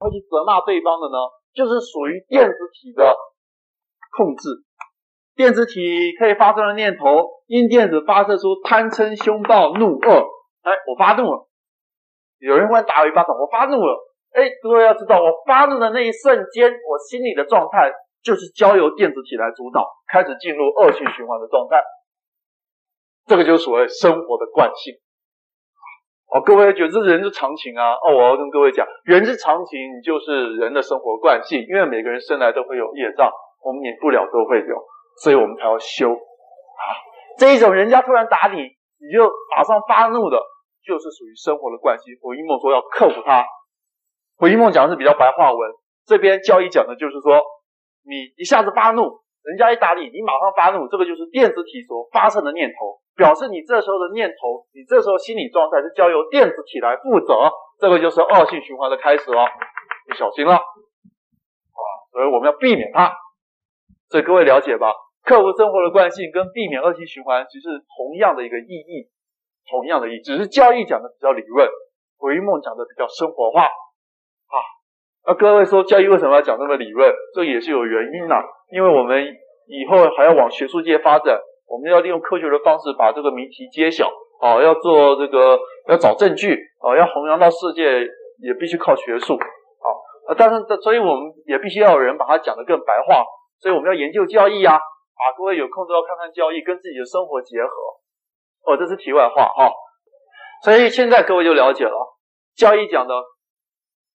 会去责骂对方的呢？就是属于电子体的控制。电子体可以发生的念头，因电子发射出贪嗔凶暴怒恶。哎，我发怒了。有人忽然打我一巴掌，我发怒了。哎，各位要知道，我发怒的那一瞬间，我心里的状态就是交由电子体来主导，开始进入恶性循环的状态。这个就是所谓生活的惯性。哦，各位觉得这人之常情啊？哦，我要跟各位讲，人之常情就是人的生活惯性，因为每个人生来都会有业障，我们免不了都会有，所以我们才要修。啊，这一种人家突然打你，你就马上发怒的，就是属于生活的惯性。回忆梦说要克服它。回忆梦讲的是比较白话文，这边教义讲的就是说，你一下子发怒，人家一打你，你马上发怒，这个就是电子体所发生的念头。表示你这时候的念头，你这时候心理状态是交由电子体来负责，这个就是恶性循环的开始了，你小心了，啊，所以我们要避免它。所以各位了解吧？克服生活的惯性跟避免恶性循环，其实同样的一个意义，同样的意义，只是教义讲的比较理论，回忆梦讲的比较生活化。啊，那各位说教育为什么要讲那么理论？这也是有原因的，因为我们以后还要往学术界发展。我们要利用科学的方式把这个谜题揭晓啊！要做这个，要找证据啊！要弘扬到世界，也必须靠学术啊！但是，所以我们也必须要有人把它讲得更白话。所以我们要研究教育啊！啊，各位有空都要看看教育，跟自己的生活结合。哦，这是题外话哈。所以现在各位就了解了，教育讲的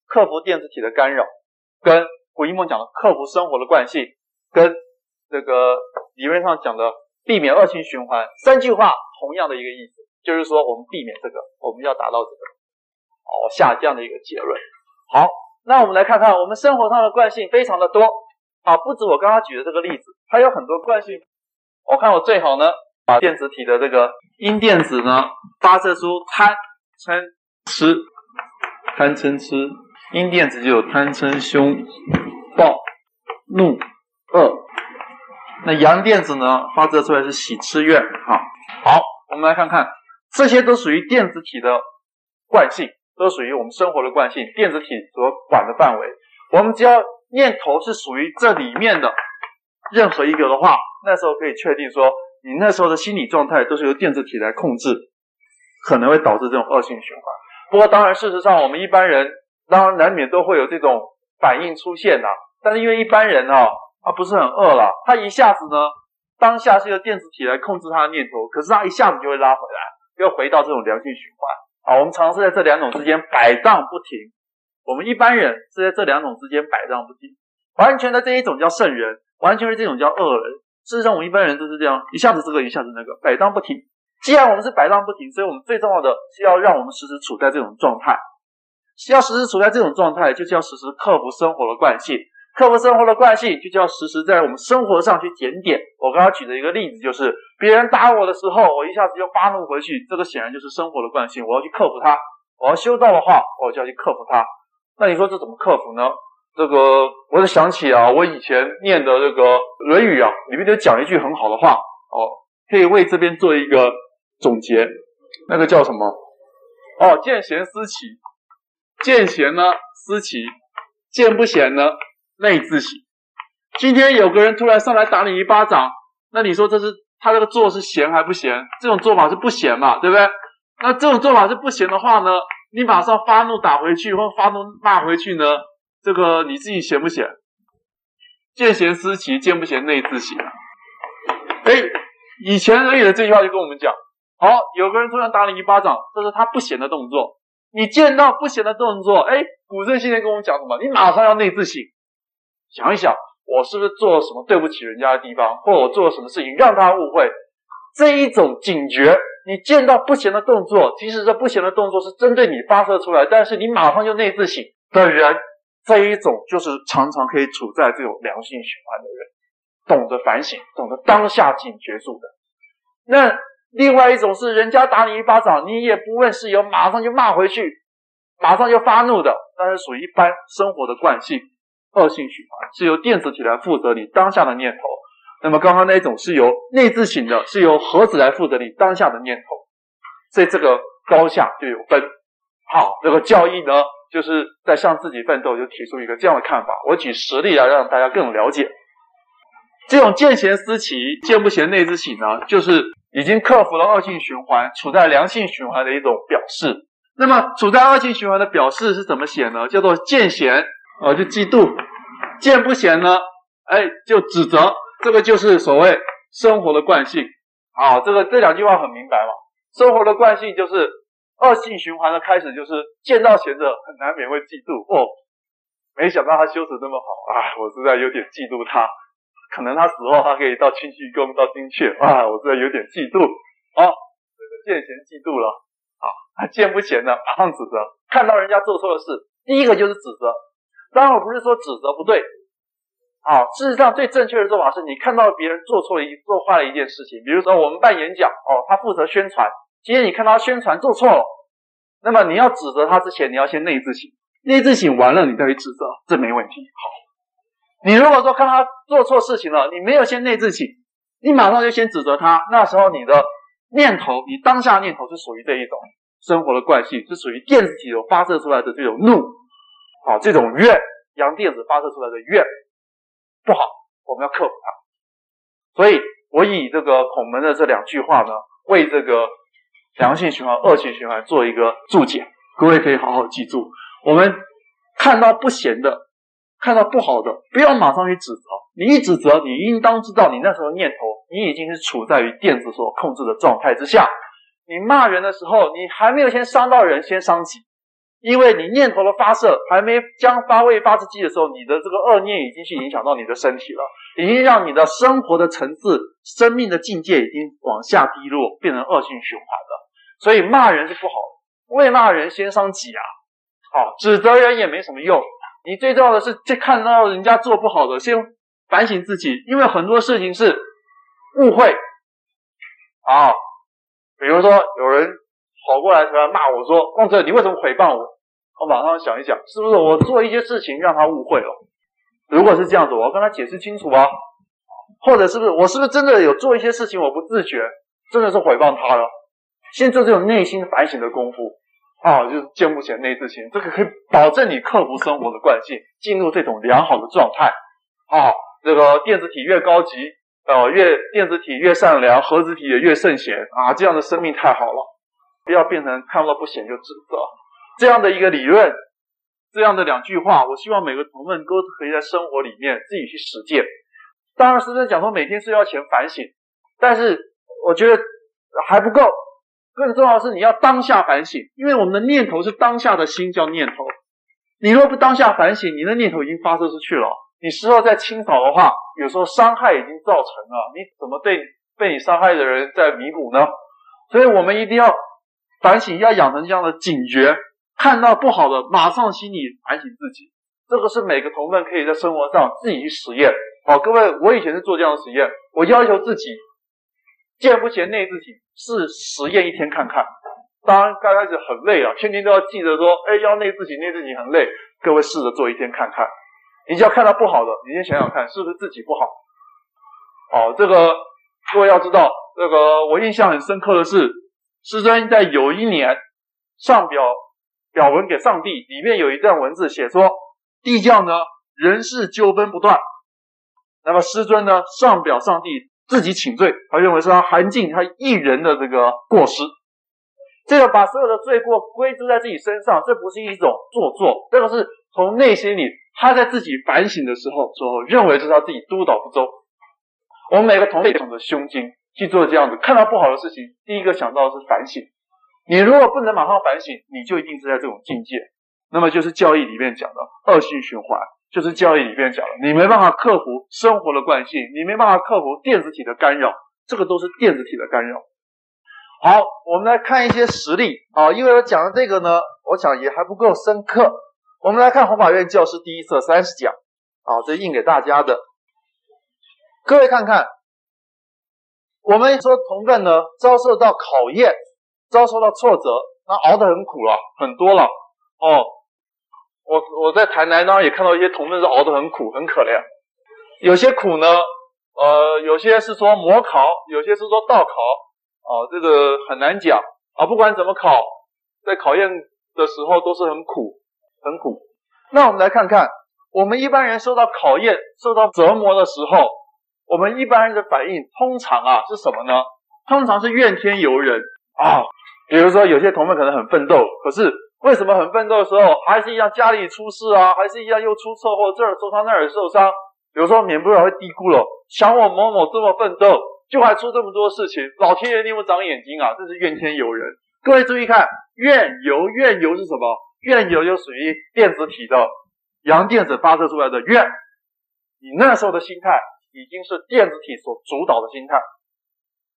克服电子体的干扰，跟回忆梦讲的克服生活的惯性，跟这个理论上讲的。避免恶性循环，三句话同样的一个意思，就是说我们避免这个，我们要达到这个，哦，下这样的一个结论。好，那我们来看看我们生活上的惯性非常的多啊，不止我刚刚举的这个例子，还有很多惯性。我看我最好呢，把电子体的这个阴电子呢发射出贪嗔痴，贪嗔痴，阴电子就有贪嗔凶暴怒恶。那阳电子呢，发射出来是喜痴怨，好，好，我们来看看，这些都属于电子体的惯性，都属于我们生活的惯性，电子体所管的范围。我们只要念头是属于这里面的任何一个的话，那时候可以确定说，你那时候的心理状态都是由电子体来控制，可能会导致这种恶性循环。不过，当然，事实上，我们一般人当然难免都会有这种反应出现呐，但是因为一般人啊。他不是很饿了，他一下子呢，当下是由电子体来控制他的念头，可是他一下子就会拉回来，又回到这种良性循环。啊，我们常常在这两种之间摆荡不停。我们一般人是在这两种之间摆荡不停，完全的这一种叫圣人，完全的这种叫恶人。事实上，我们一般人都是这样，一下子这个，一下子那个，摆荡不停。既然我们是摆荡不停，所以我们最重要的是要让我们时时处在这种状态，要时时处在这种状态，就是要时时克服生活的惯性。克服生活的惯性，就叫时时在我们生活上去检点。我刚刚举的一个例子就是，别人打我的时候，我一下子就发怒回去，这个显然就是生活的惯性。我要去克服它，我要修道的话，我就要去克服它。那你说这怎么克服呢？这个我就想起啊，我以前念的这个《论语》啊，里面就讲一句很好的话哦，可以为这边做一个总结。那个叫什么？哦，见贤思齐。见贤呢，思齐；见不贤呢，内自省。今天有个人突然上来打你一巴掌，那你说这是他这个做是贤还不贤？这种做法是不贤嘛，对不对？那这种做法是不贤的话呢，你马上发怒打回去或发怒骂回去呢，这个你自己贤不贤？见贤思齐，见不贤内自省。哎，以前而已的这句话就跟我们讲：好，有个人突然打你一巴掌，这是他不贤的动作。你见到不贤的动作，哎，古圣先贤跟我们讲什么？你马上要内自省。想一想，我是不是做了什么对不起人家的地方，或我做了什么事情让他误会？这一种警觉，你见到不贤的动作，即使这不贤的动作是针对你发射出来，但是你马上就内自省的人，这一种就是常常可以处在这种良性循环的人，懂得反省，懂得当下警觉住的。那另外一种是人家打你一巴掌，你也不问事由，马上就骂回去，马上就发怒的，那是属于一般生活的惯性。恶性循环是由电子体来负责你当下的念头，那么刚刚那一种是由内自省的，是由核子来负责你当下的念头，所以这个高下就有分。好，这个教义呢，就是在向自己奋斗，就提出一个这样的看法。我举实例来让大家更了解。这种见贤思齐，见不贤内自省呢，就是已经克服了恶性循环，处在良性循环的一种表示。那么处在恶性循环的表示是怎么写呢？叫做见贤啊，就嫉妒；见不贤呢，哎，就指责。这个就是所谓生活的惯性啊。这个这两句话很明白嘛。生活的惯性就是恶性循环的开始，就是见到贤者很难免会嫉妒哦。没想到他修持这么好啊，我实在有点嫉妒他。可能他死后他可以到清虚宫到金阙啊，我这有点嫉妒啊。这个见贤嫉妒了啊，见不贤的马上指责。看到人家做错的事，第一个就是指责。当然我不是说指责不对啊，事实上最正确的做法是你看到别人做错了一做坏了一件事情，比如说我们办演讲哦，他负责宣传，今天你看到他宣传做错了，那么你要指责他之前，你要先内自省，内自省完了你再去指责，这没问题。好。你如果说看他做错事情了，你没有先内自省，你马上就先指责他，那时候你的念头，你当下念头是属于这一种生活的惯性，是属于电子体有发射出来的这种怒，啊，这种怨，阳电子发射出来的怨，不好，我们要克服它。所以我以这个孔门的这两句话呢，为这个良性循环、恶性循环做一个注解，各位可以好好记住，我们看到不贤的。看到不好的，不要马上去指责。你一指责，你应当知道，你那时候念头，你已经是处在于电子所控制的状态之下。你骂人的时候，你还没有先伤到人，先伤己，因为你念头的发射还没将发位发之机的时候，你的这个恶念已经去影响到你的身体了，已经让你的生活的层次、生命的境界已经往下低落，变成恶性循环了。所以骂人是不好的，未骂人先伤己啊！好，指责人也没什么用。你最重要的是，在看到人家做不好的，先反省自己，因为很多事情是误会啊。比如说，有人跑过来突然骂我说：“孟哲，你为什么诽谤我？”我马上想一想，是不是我做一些事情让他误会了？如果是这样子，我要跟他解释清楚啊。或者是不是我是不是真的有做一些事情我不自觉，真的是诽谤他了？先做这种内心反省的功夫。啊，就是见不贤内自省，这个可以保证你克服生活的惯性，进入这种良好的状态。啊，这个电子体越高级，呃，越电子体越善良，核子体也越圣贤啊，这样的生命太好了。不要变成看到不贤就指责，这样的一个理论，这样的两句话，我希望每个同门都可以在生活里面自己去实践。当然，师尊讲说每天睡觉前反省，但是我觉得还不够。更重要的是，你要当下反省，因为我们的念头是当下的心叫念头。你若不当下反省，你的念头已经发射出去了。你事后再清扫的话，有时候伤害已经造成了，你怎么对被你伤害的人再弥补呢？所以我们一定要反省，要养成这样的警觉，看到不好的，马上心里反省自己。这个是每个同伴可以在生活上自己去实验。好，各位，我以前是做这样的实验，我要求自己。见不贤内自省是实验一天看看，当然刚开始很累啊，天天都要记得说，哎，要内自省，内自省很累。各位试着做一天看看，你只要看到不好的，你先想想看，是不是自己不好？哦，这个各位要知道，这个我印象很深刻的是，师尊在有一年上表表文给上帝，里面有一段文字写说，帝降呢人事纠纷不断，那么师尊呢上表上帝。自己请罪，他认为是他韩进他一人的这个过失，这个把所有的罪过归咎在自己身上，这不是一种做作，这个是从内心里他在自己反省的时候所认为是他自己督导不周。我们每个同奋想着胸襟去做这样子，看到不好的事情，第一个想到的是反省。你如果不能马上反省，你就一定是在这种境界，那么就是教义里面讲的恶性循环。就是教育里面讲的，你没办法克服生活的惯性，你没办法克服电子体的干扰，这个都是电子体的干扰。好，我们来看一些实例啊，因为我讲的这个呢，我想也还不够深刻。我们来看弘法院教师第一册三十讲啊，这印给大家的，各位看看，我们说同奋呢，遭受到考验，遭受到挫折，那熬得很苦了，很多了哦。我我在台南当然也看到一些同奋是熬得很苦很可怜，有些苦呢，呃，有些是说模考，有些是说道考，啊，这个很难讲啊。不管怎么考，在考验的时候都是很苦，很苦。那我们来看看，我们一般人受到考验、受到折磨的时候，我们一般人的反应通常啊是什么呢？通常是怨天尤人啊。比如说，有些同奋可能很奋斗，可是为什么很奋斗的时候，还是一样家里出事啊，还是一样又出车祸，这儿受伤那儿受伤？有时候免不了会嘀咕了，想我某某这么奋斗，就还出这么多事情，老天爷你有没有长眼睛啊？这是怨天尤人。各位注意看，怨尤怨尤是什么？怨尤就属于电子体的阳电子发射出来的怨。你那时候的心态已经是电子体所主导的心态，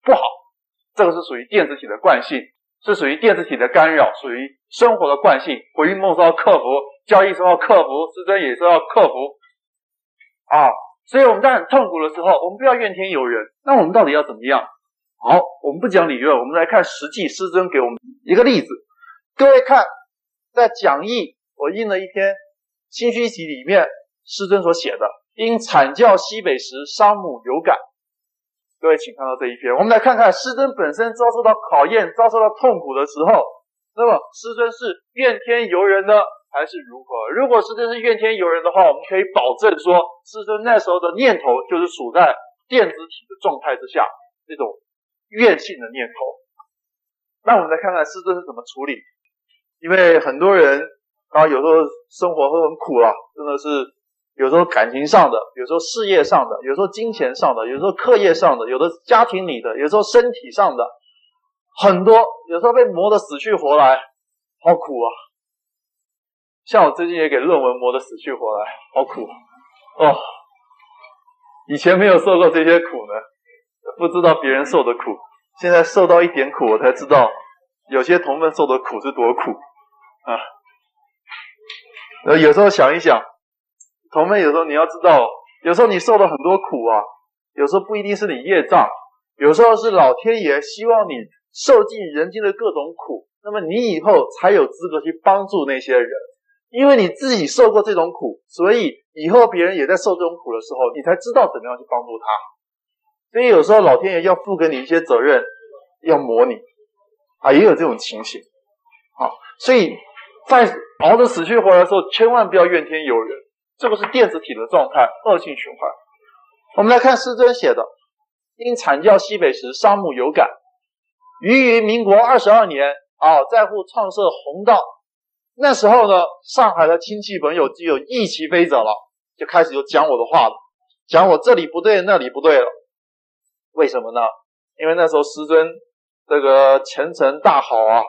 不好。这个是属于电子体的惯性，是属于电子体的干扰，属于生活的惯性。回忆梦是要克服，交易是要克服，师尊也是要克服。啊，所以我们在很痛苦的时候，我们不要怨天尤人。那我们到底要怎么样？好，我们不讲理论，我们来看实际。师尊给我们一个例子，各位看，在讲义我印了一篇清虚集里面，师尊所写的“因惨叫西北时，伤母有感”。各位请看到这一篇，我们来看看师尊本身遭受到考验、遭受到痛苦的时候，那么师尊是怨天尤人呢？还是如何？如果师尊是怨天尤人的话，我们可以保证说，师尊那时候的念头就是处在电子体的状态之下，那种怨性的念头。那我们来看看师尊是怎么处理。因为很多人啊，有时候生活会很苦啊，真的是有时候感情上的，有时候事业上的，有时候金钱上的，有时候课业上的，有的家庭里的，有时候身体上的，很多，有时候被磨得死去活来，好苦啊。像我最近也给论文磨得死去活来，好苦哦！以前没有受过这些苦呢，不知道别人受的苦，现在受到一点苦，我才知道有些同奋受的苦是多苦啊！有时候想一想，同奋有时候你要知道，有时候你受了很多苦啊，有时候不一定是你业障，有时候是老天爷希望你受尽人间的各种苦，那么你以后才有资格去帮助那些人。因为你自己受过这种苦，所以以后别人也在受这种苦的时候，你才知道怎么样去帮助他。所以有时候老天爷要付给你一些责任，要磨你啊，也有这种情形啊。所以在熬得死去活来的时候，千万不要怨天尤人，这个是电子体的状态，恶性循环。我们来看师尊写的：因惨叫西北时，伤母有感。于于民国二十二年啊，在沪创设弘道。那时候呢，上海的亲戚朋友就有意起非者了，就开始就讲我的话了，讲我这里不对，那里不对了。为什么呢？因为那时候师尊这个前程大好啊，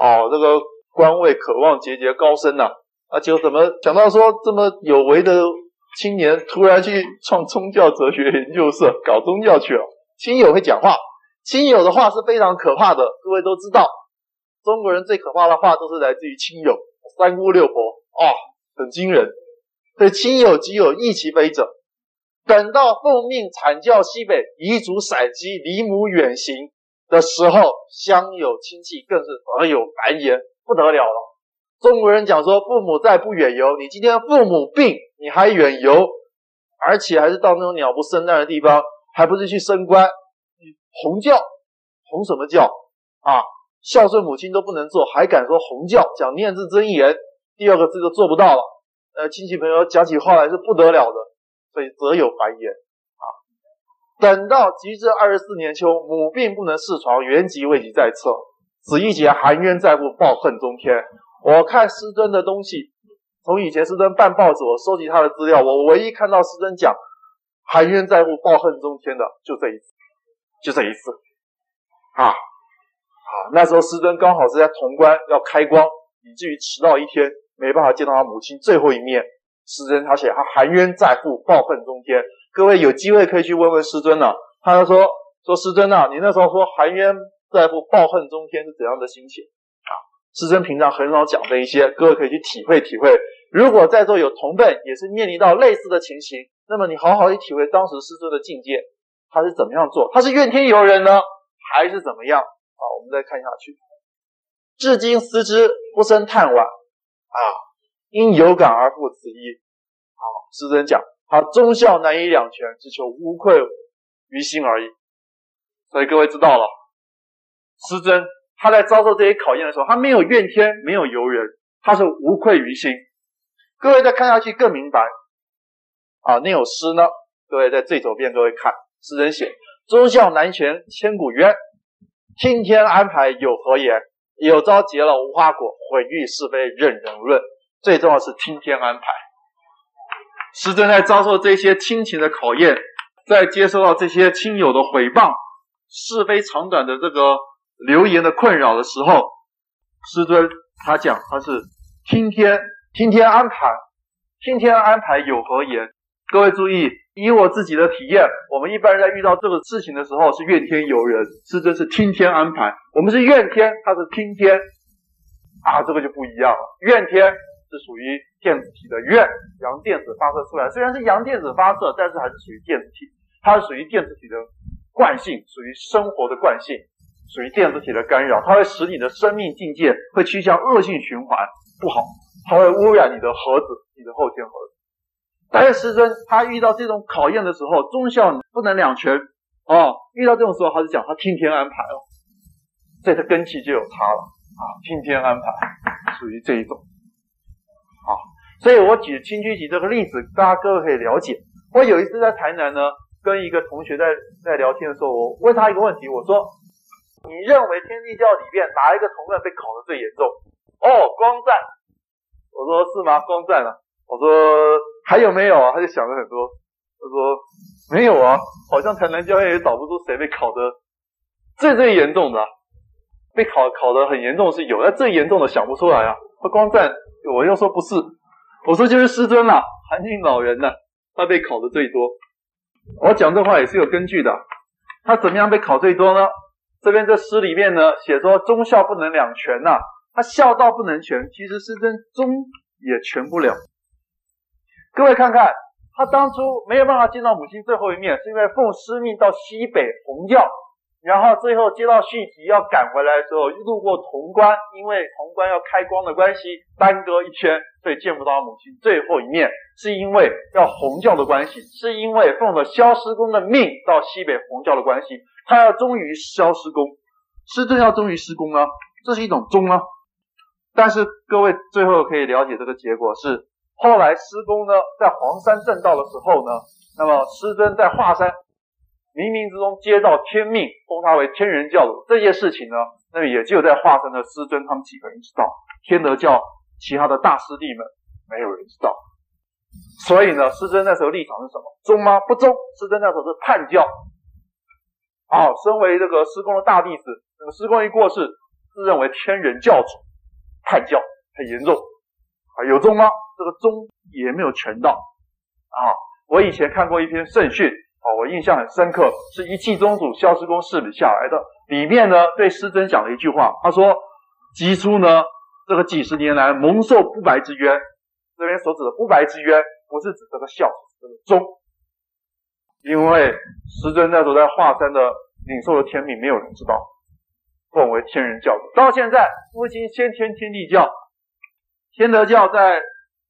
哦，这个官位渴望节节高升呢，啊就怎么讲到说这么有为的青年突然去创宗教哲学研究社，搞宗教去了。亲友会讲话，亲友的话是非常可怕的，各位都知道，中国人最可怕的话都是来自于亲友。三姑六婆啊、很惊人。所以亲友即有意起非者，等到奉命惨叫西北，遗嘱闪击，离母远行的时候，乡友亲戚更是耳有白言，不得了了。中国人讲说，父母在不远游，你今天父母病，你还远游，而且还是到那种鸟不生蛋的地方，还不是去升官？弘教，弘什么教啊？孝顺母亲都不能做，还敢说弘教？讲念字真言，第二个字就做不到了。呃，亲戚朋友讲起话来是不得了的，所以则有白言啊。等到及至二十四年秋，母病不能侍床，原籍未及在侧，子一节含冤在腹，报恨中天。我看师尊的东西，从以前师尊办报纸，我收集他的资料，我唯一看到师尊讲含冤在腹，报恨中天的，就这一次，就这一次啊。啊，那时候师尊刚好是在潼关要开光，以至于迟到一天，没办法见到他母亲最后一面。师尊他写他含冤在腹，报恨中天。各位有机会可以去问问师尊呢，他就说说师尊呐，你那时候说含冤在腹，报恨中天是怎样的心情？师尊平常很少讲这一些，各位可以去体会体会。如果在座有同辈也是面临到类似的情形，那么你好好去体会当时师尊的境界，他是怎么样做？他是怨天尤人呢，还是怎么样？好，我们再看下去。至今思之，不胜叹惋啊！因有感而复此一。好，师尊讲，他忠孝难以两全，只求无愧于心而已。所以各位知道了，师尊他在遭受这些考验的时候，他没有怨天，没有尤人，他是无愧于心。各位再看下去更明白。啊，那有诗呢？各位在最左边，各位看，诗人写：“忠孝难全千古冤，听天安排有何言？有朝结了无花果，毁誉是非任人论。”最重要是听天安排。师尊在遭受这些亲情的考验，在接受到这些亲友的诽谤、是非长短的这个流言的困扰的时候，师尊他讲他是听天听天安排，听天安排有何言？各位注意，以我自己的体验，我们一般人在遇到这个事情的时候是怨天尤人，师尊是听天安排。我们是怨天，他是听天，啊，这个就不一样了。怨天是属于电子体的怨，阳电子发射出来，虽然是阳电子发射，但是还是属于电子体，它是属于电子体的惯性，属于生活的惯性，属于电子体的干扰，它会使你的生命境界会趋向恶性循环，不好，它会污染你的盒子，你的后天盒子。但是师尊他遇到这种考验的时候，忠孝不能两全哦。遇到这种时候，他就讲他听天安排哦，所以他根气就有差了啊。听天安排属于这一种啊。所以我举清居集这个例子，大家各位可以了解。我有一次在台南呢，跟一个同学在在聊天的时候，我问他一个问题，我说：“你认为天地教里面哪一个同分被考得最严重？”哦，光赞。我说是吗？光赞啊。我说。还有没有啊？他就想了很多。他说没有啊，好像台南教院也找不出谁被考得最最严重的，被考考得很严重是有，但最严重的想不出来啊。他光赞，我又说不是，我说就是师尊呐，韩信老人呐，他被考得最多。我讲这话也是有根据的。他怎么样被考最多呢？这边这诗里面呢写说忠孝不能两全呐，他孝道不能全，其实师尊忠也全不了。各位看看，他当初没有办法见到母亲最后一面，是因为奉师命到西北弘教，然后最后接到讯息要赶回来的时候，路过潼关，因为潼关要开光的关系，耽搁一天，所以见不到母亲最后一面，是因为要弘教的关系，是因为奉了萧师公的命到西北弘教的关系，他要忠于萧师公，师尊要忠于师公啊，这是一种忠啊。但是各位最后可以了解这个结果是。后来师公呢，在黄山证道的时候呢，那么师尊在华山冥冥之中接到天命，封他为天人教主。这件事情呢，那么也只有在华山的师尊他们几个人知道，天德教其他的大师弟们没有人知道。所以呢，师尊那时候立场是什么？忠吗？不忠。师尊那时候是叛教。啊，身为这个师公的大弟子，那么师公一过世，自认为天人教主，叛教很严重。啊，有宗吗？这个宗也没有全到啊！我以前看过一篇圣训啊，我印象很深刻，是一气宗主萧师公赐笔下来的。里面呢，对师尊讲了一句话，他说：“吉初呢，这个几十年来蒙受不白之冤。这边所指的不白之冤，不是指这个孝，是这个忠。因为师尊那时候在华山的领受的天命，没有人知道，奉为天人教主。到现在，复兴先天天地教。”天德教在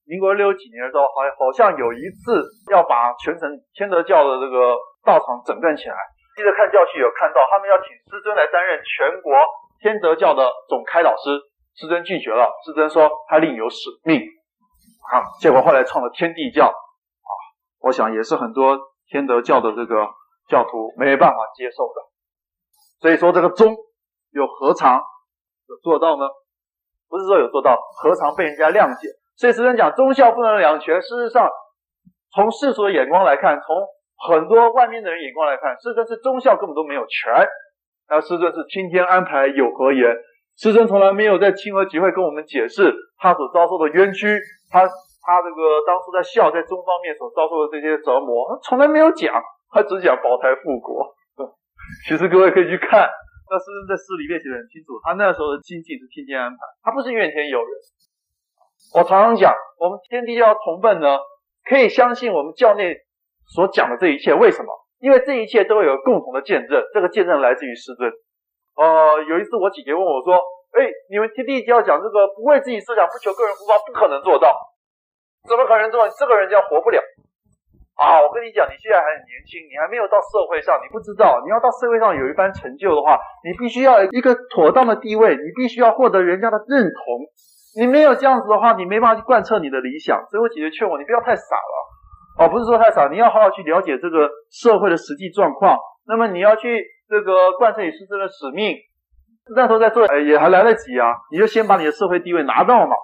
民国六几年的时候，好好像有一次要把全城天德教的这个道场整顿起来。记得看教序有看到，他们要请师尊来担任全国天德教的总开导师，师尊拒绝了。师尊说他另有使命。啊，结果后来创了天地教。啊，我想也是很多天德教的这个教徒没办法接受的。所以说这个忠又何尝有做到呢？不是说有做到，何尝被人家谅解？所以师尊讲忠孝不能两全。事实上，从世俗的眼光来看，从很多外面的人眼光来看，师尊是忠孝根本都没有全。那师尊是听天安排有何言？师尊从来没有在亲和集会跟我们解释他所遭受的冤屈，他他这个当初在孝在忠方面所遭受的这些折磨，他从来没有讲，他只讲保台复国。其实各位可以去看。那师尊在诗里面写得很清楚，他那时候的心境是听天安排，他不是怨天尤人。我常常讲，我们天地教同奋呢，可以相信我们教内所讲的这一切。为什么？因为这一切都有共同的见证，这个见证来自于师尊。呃，有一次我姐姐问我说：“哎，你们天地教讲这个不为自己设想，不求个人福报，不可能做到，怎么可能做到？这个人叫活不了。”啊，我跟你讲，你现在还很年轻，你还没有到社会上，你不知道，你要到社会上有一番成就的话，你必须要有一个妥当的地位，你必须要获得人家的认同，你没有这样子的话，你没办法去贯彻你的理想。所以我姐姐劝我，你不要太傻了。哦，不是说太傻，你要好好去了解这个社会的实际状况。那么你要去这个贯彻你师尊的使命。那时候再做，哎，也还来得及啊！你就先把你的社会地位拿到嘛。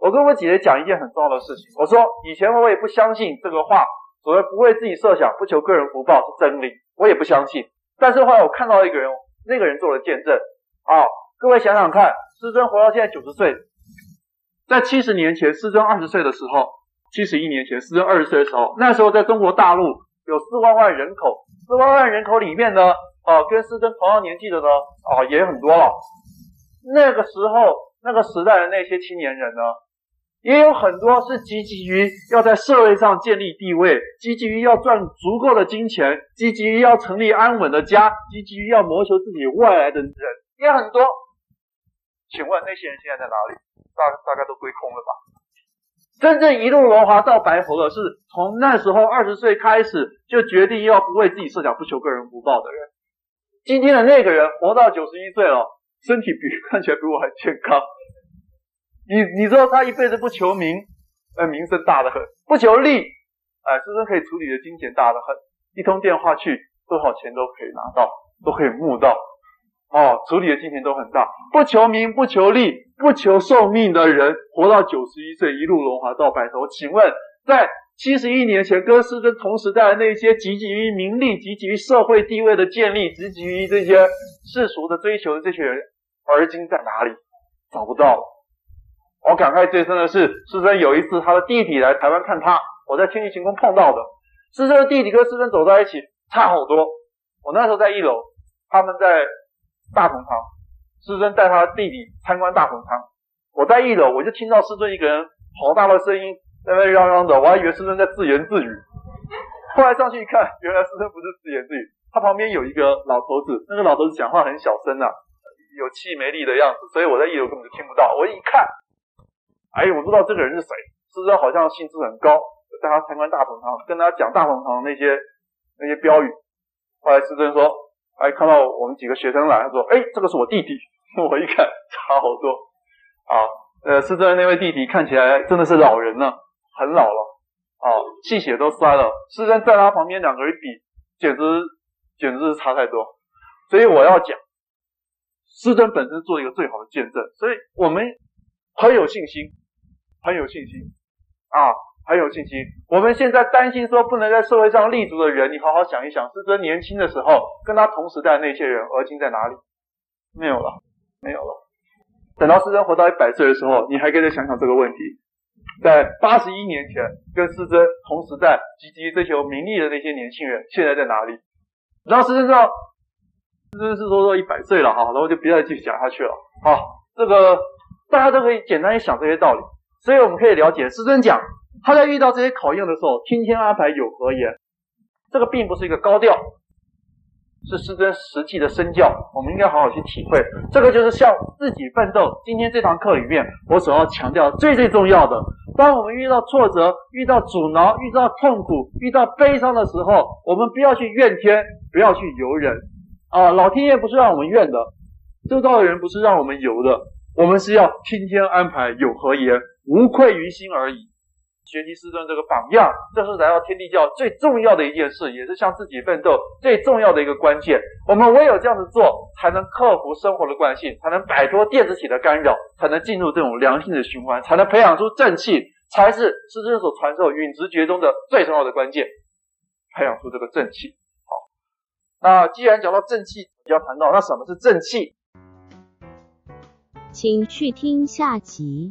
我跟我姐姐讲一件很重要的事情，我说以前我也不相信这个话，所谓不为自己设想，不求个人福报是真理，我也不相信。但是后来我看到一个人，那个人做了见证。啊，各位想想看，师尊活到现在九十岁，在七十年前，师尊二十岁的时候，七十一年前，师尊二十岁的时候，那时候在中国大陆有四万万人口，四万万人口里面呢。哦，跟师尊同样年纪的呢，哦，也很多了。那个时候，那个时代的那些青年人呢，也有很多是积极于要在社会上建立地位，积极于要赚足够的金钱，积极于要成立安稳的家，积极于要谋求自己未来的人，也很多。请问那些人现在在哪里？大大概都归空了吧？真正一路荣华到白头的是从那时候二十岁开始就决定要不为自己设想、不求个人福报的人。今天的那个人活到九十一岁了，身体比看起来比我还健康。你你知道他一辈子不求名，呃，名声大得很；不求利，哎，师尊可以处理的金钱大得很，一通电话去多少钱都可以拿到，都可以募到。哦，处理的金钱都很大。不求名，不求利，不求寿命的人，活到九十一岁，一路荣华到白头。请问在？七十一年前，跟师尊同时代的那些汲汲于名利、汲汲于社会地位的建立、汲汲于这些世俗的追求的这群人，而今在哪里？找不到了。我感慨最深的是，师尊有一次他的弟弟来台湾看他，我在天地行宫碰到的。师尊的弟弟跟师尊走在一起，差好多。我那时候在一楼，他们在大同堂，师尊带他的弟弟参观大同堂。我在一楼，我就听到师尊一个人好大的声音。在那嚷嚷的，我还以为师尊在自言自语。后来上去一看，原来师尊不是自言自语，他旁边有一个老头子，那个老头子讲话很小声啊，有气没力的样子，所以我在一楼根本就听不到。我一看，哎，我知道这个人是谁，师尊好像兴致很高，带他参观大同堂，跟他讲大同堂那些那些标语。后来师尊说，哎，看到我们几个学生来，他说，哎，这个是我弟弟。我一看，差好多啊。呃，师尊那位弟弟看起来真的是老人了。很老了，啊，气血都衰了。师尊在他旁边两个人比，简直简直是差太多。所以我要讲，师尊本身做一个最好的见证，所以我们很有信心，很有信心啊，很有信心。我们现在担心说不能在社会上立足的人，你好好想一想，师尊年轻的时候跟他同时代的那些人，而今在哪里？没有了，没有了。等到师尊活到一百岁的时候，你还可以再想想这个问题。在八十一年前，跟师尊同时代、积极追求名利的那些年轻人，现在在哪里？然后师尊知道，师尊是说说一百岁了哈，然后就别再继续讲下去了。好，这个大家都可以简单一想这些道理，所以我们可以了解，师尊讲他在遇到这些考验的时候，听天安排有何言？这个并不是一个高调。是师尊实际的身教，我们应该好好去体会。这个就是向自己奋斗。今天这堂课里面，我所要强调最最重要的，当我们遇到挫折、遇到阻挠、遇到痛苦、遇到悲伤的时候，我们不要去怨天，不要去尤人。啊，老天爷不是让我们怨的，周遭的人不是让我们尤的，我们是要听天安排有何言，无愧于心而已。学习师尊这个榜样，这是来到天地教最重要的一件事，也是向自己奋斗最重要的一个关键。我们唯有这样子做，才能克服生活的惯性，才能摆脱电子体的干扰，才能进入这种良性的循环，才能培养出正气，才是师尊所传授允直觉中的最重要的关键。培养出这个正气。好，那既然讲到正气，就要谈到那什么是正气？请去听下集。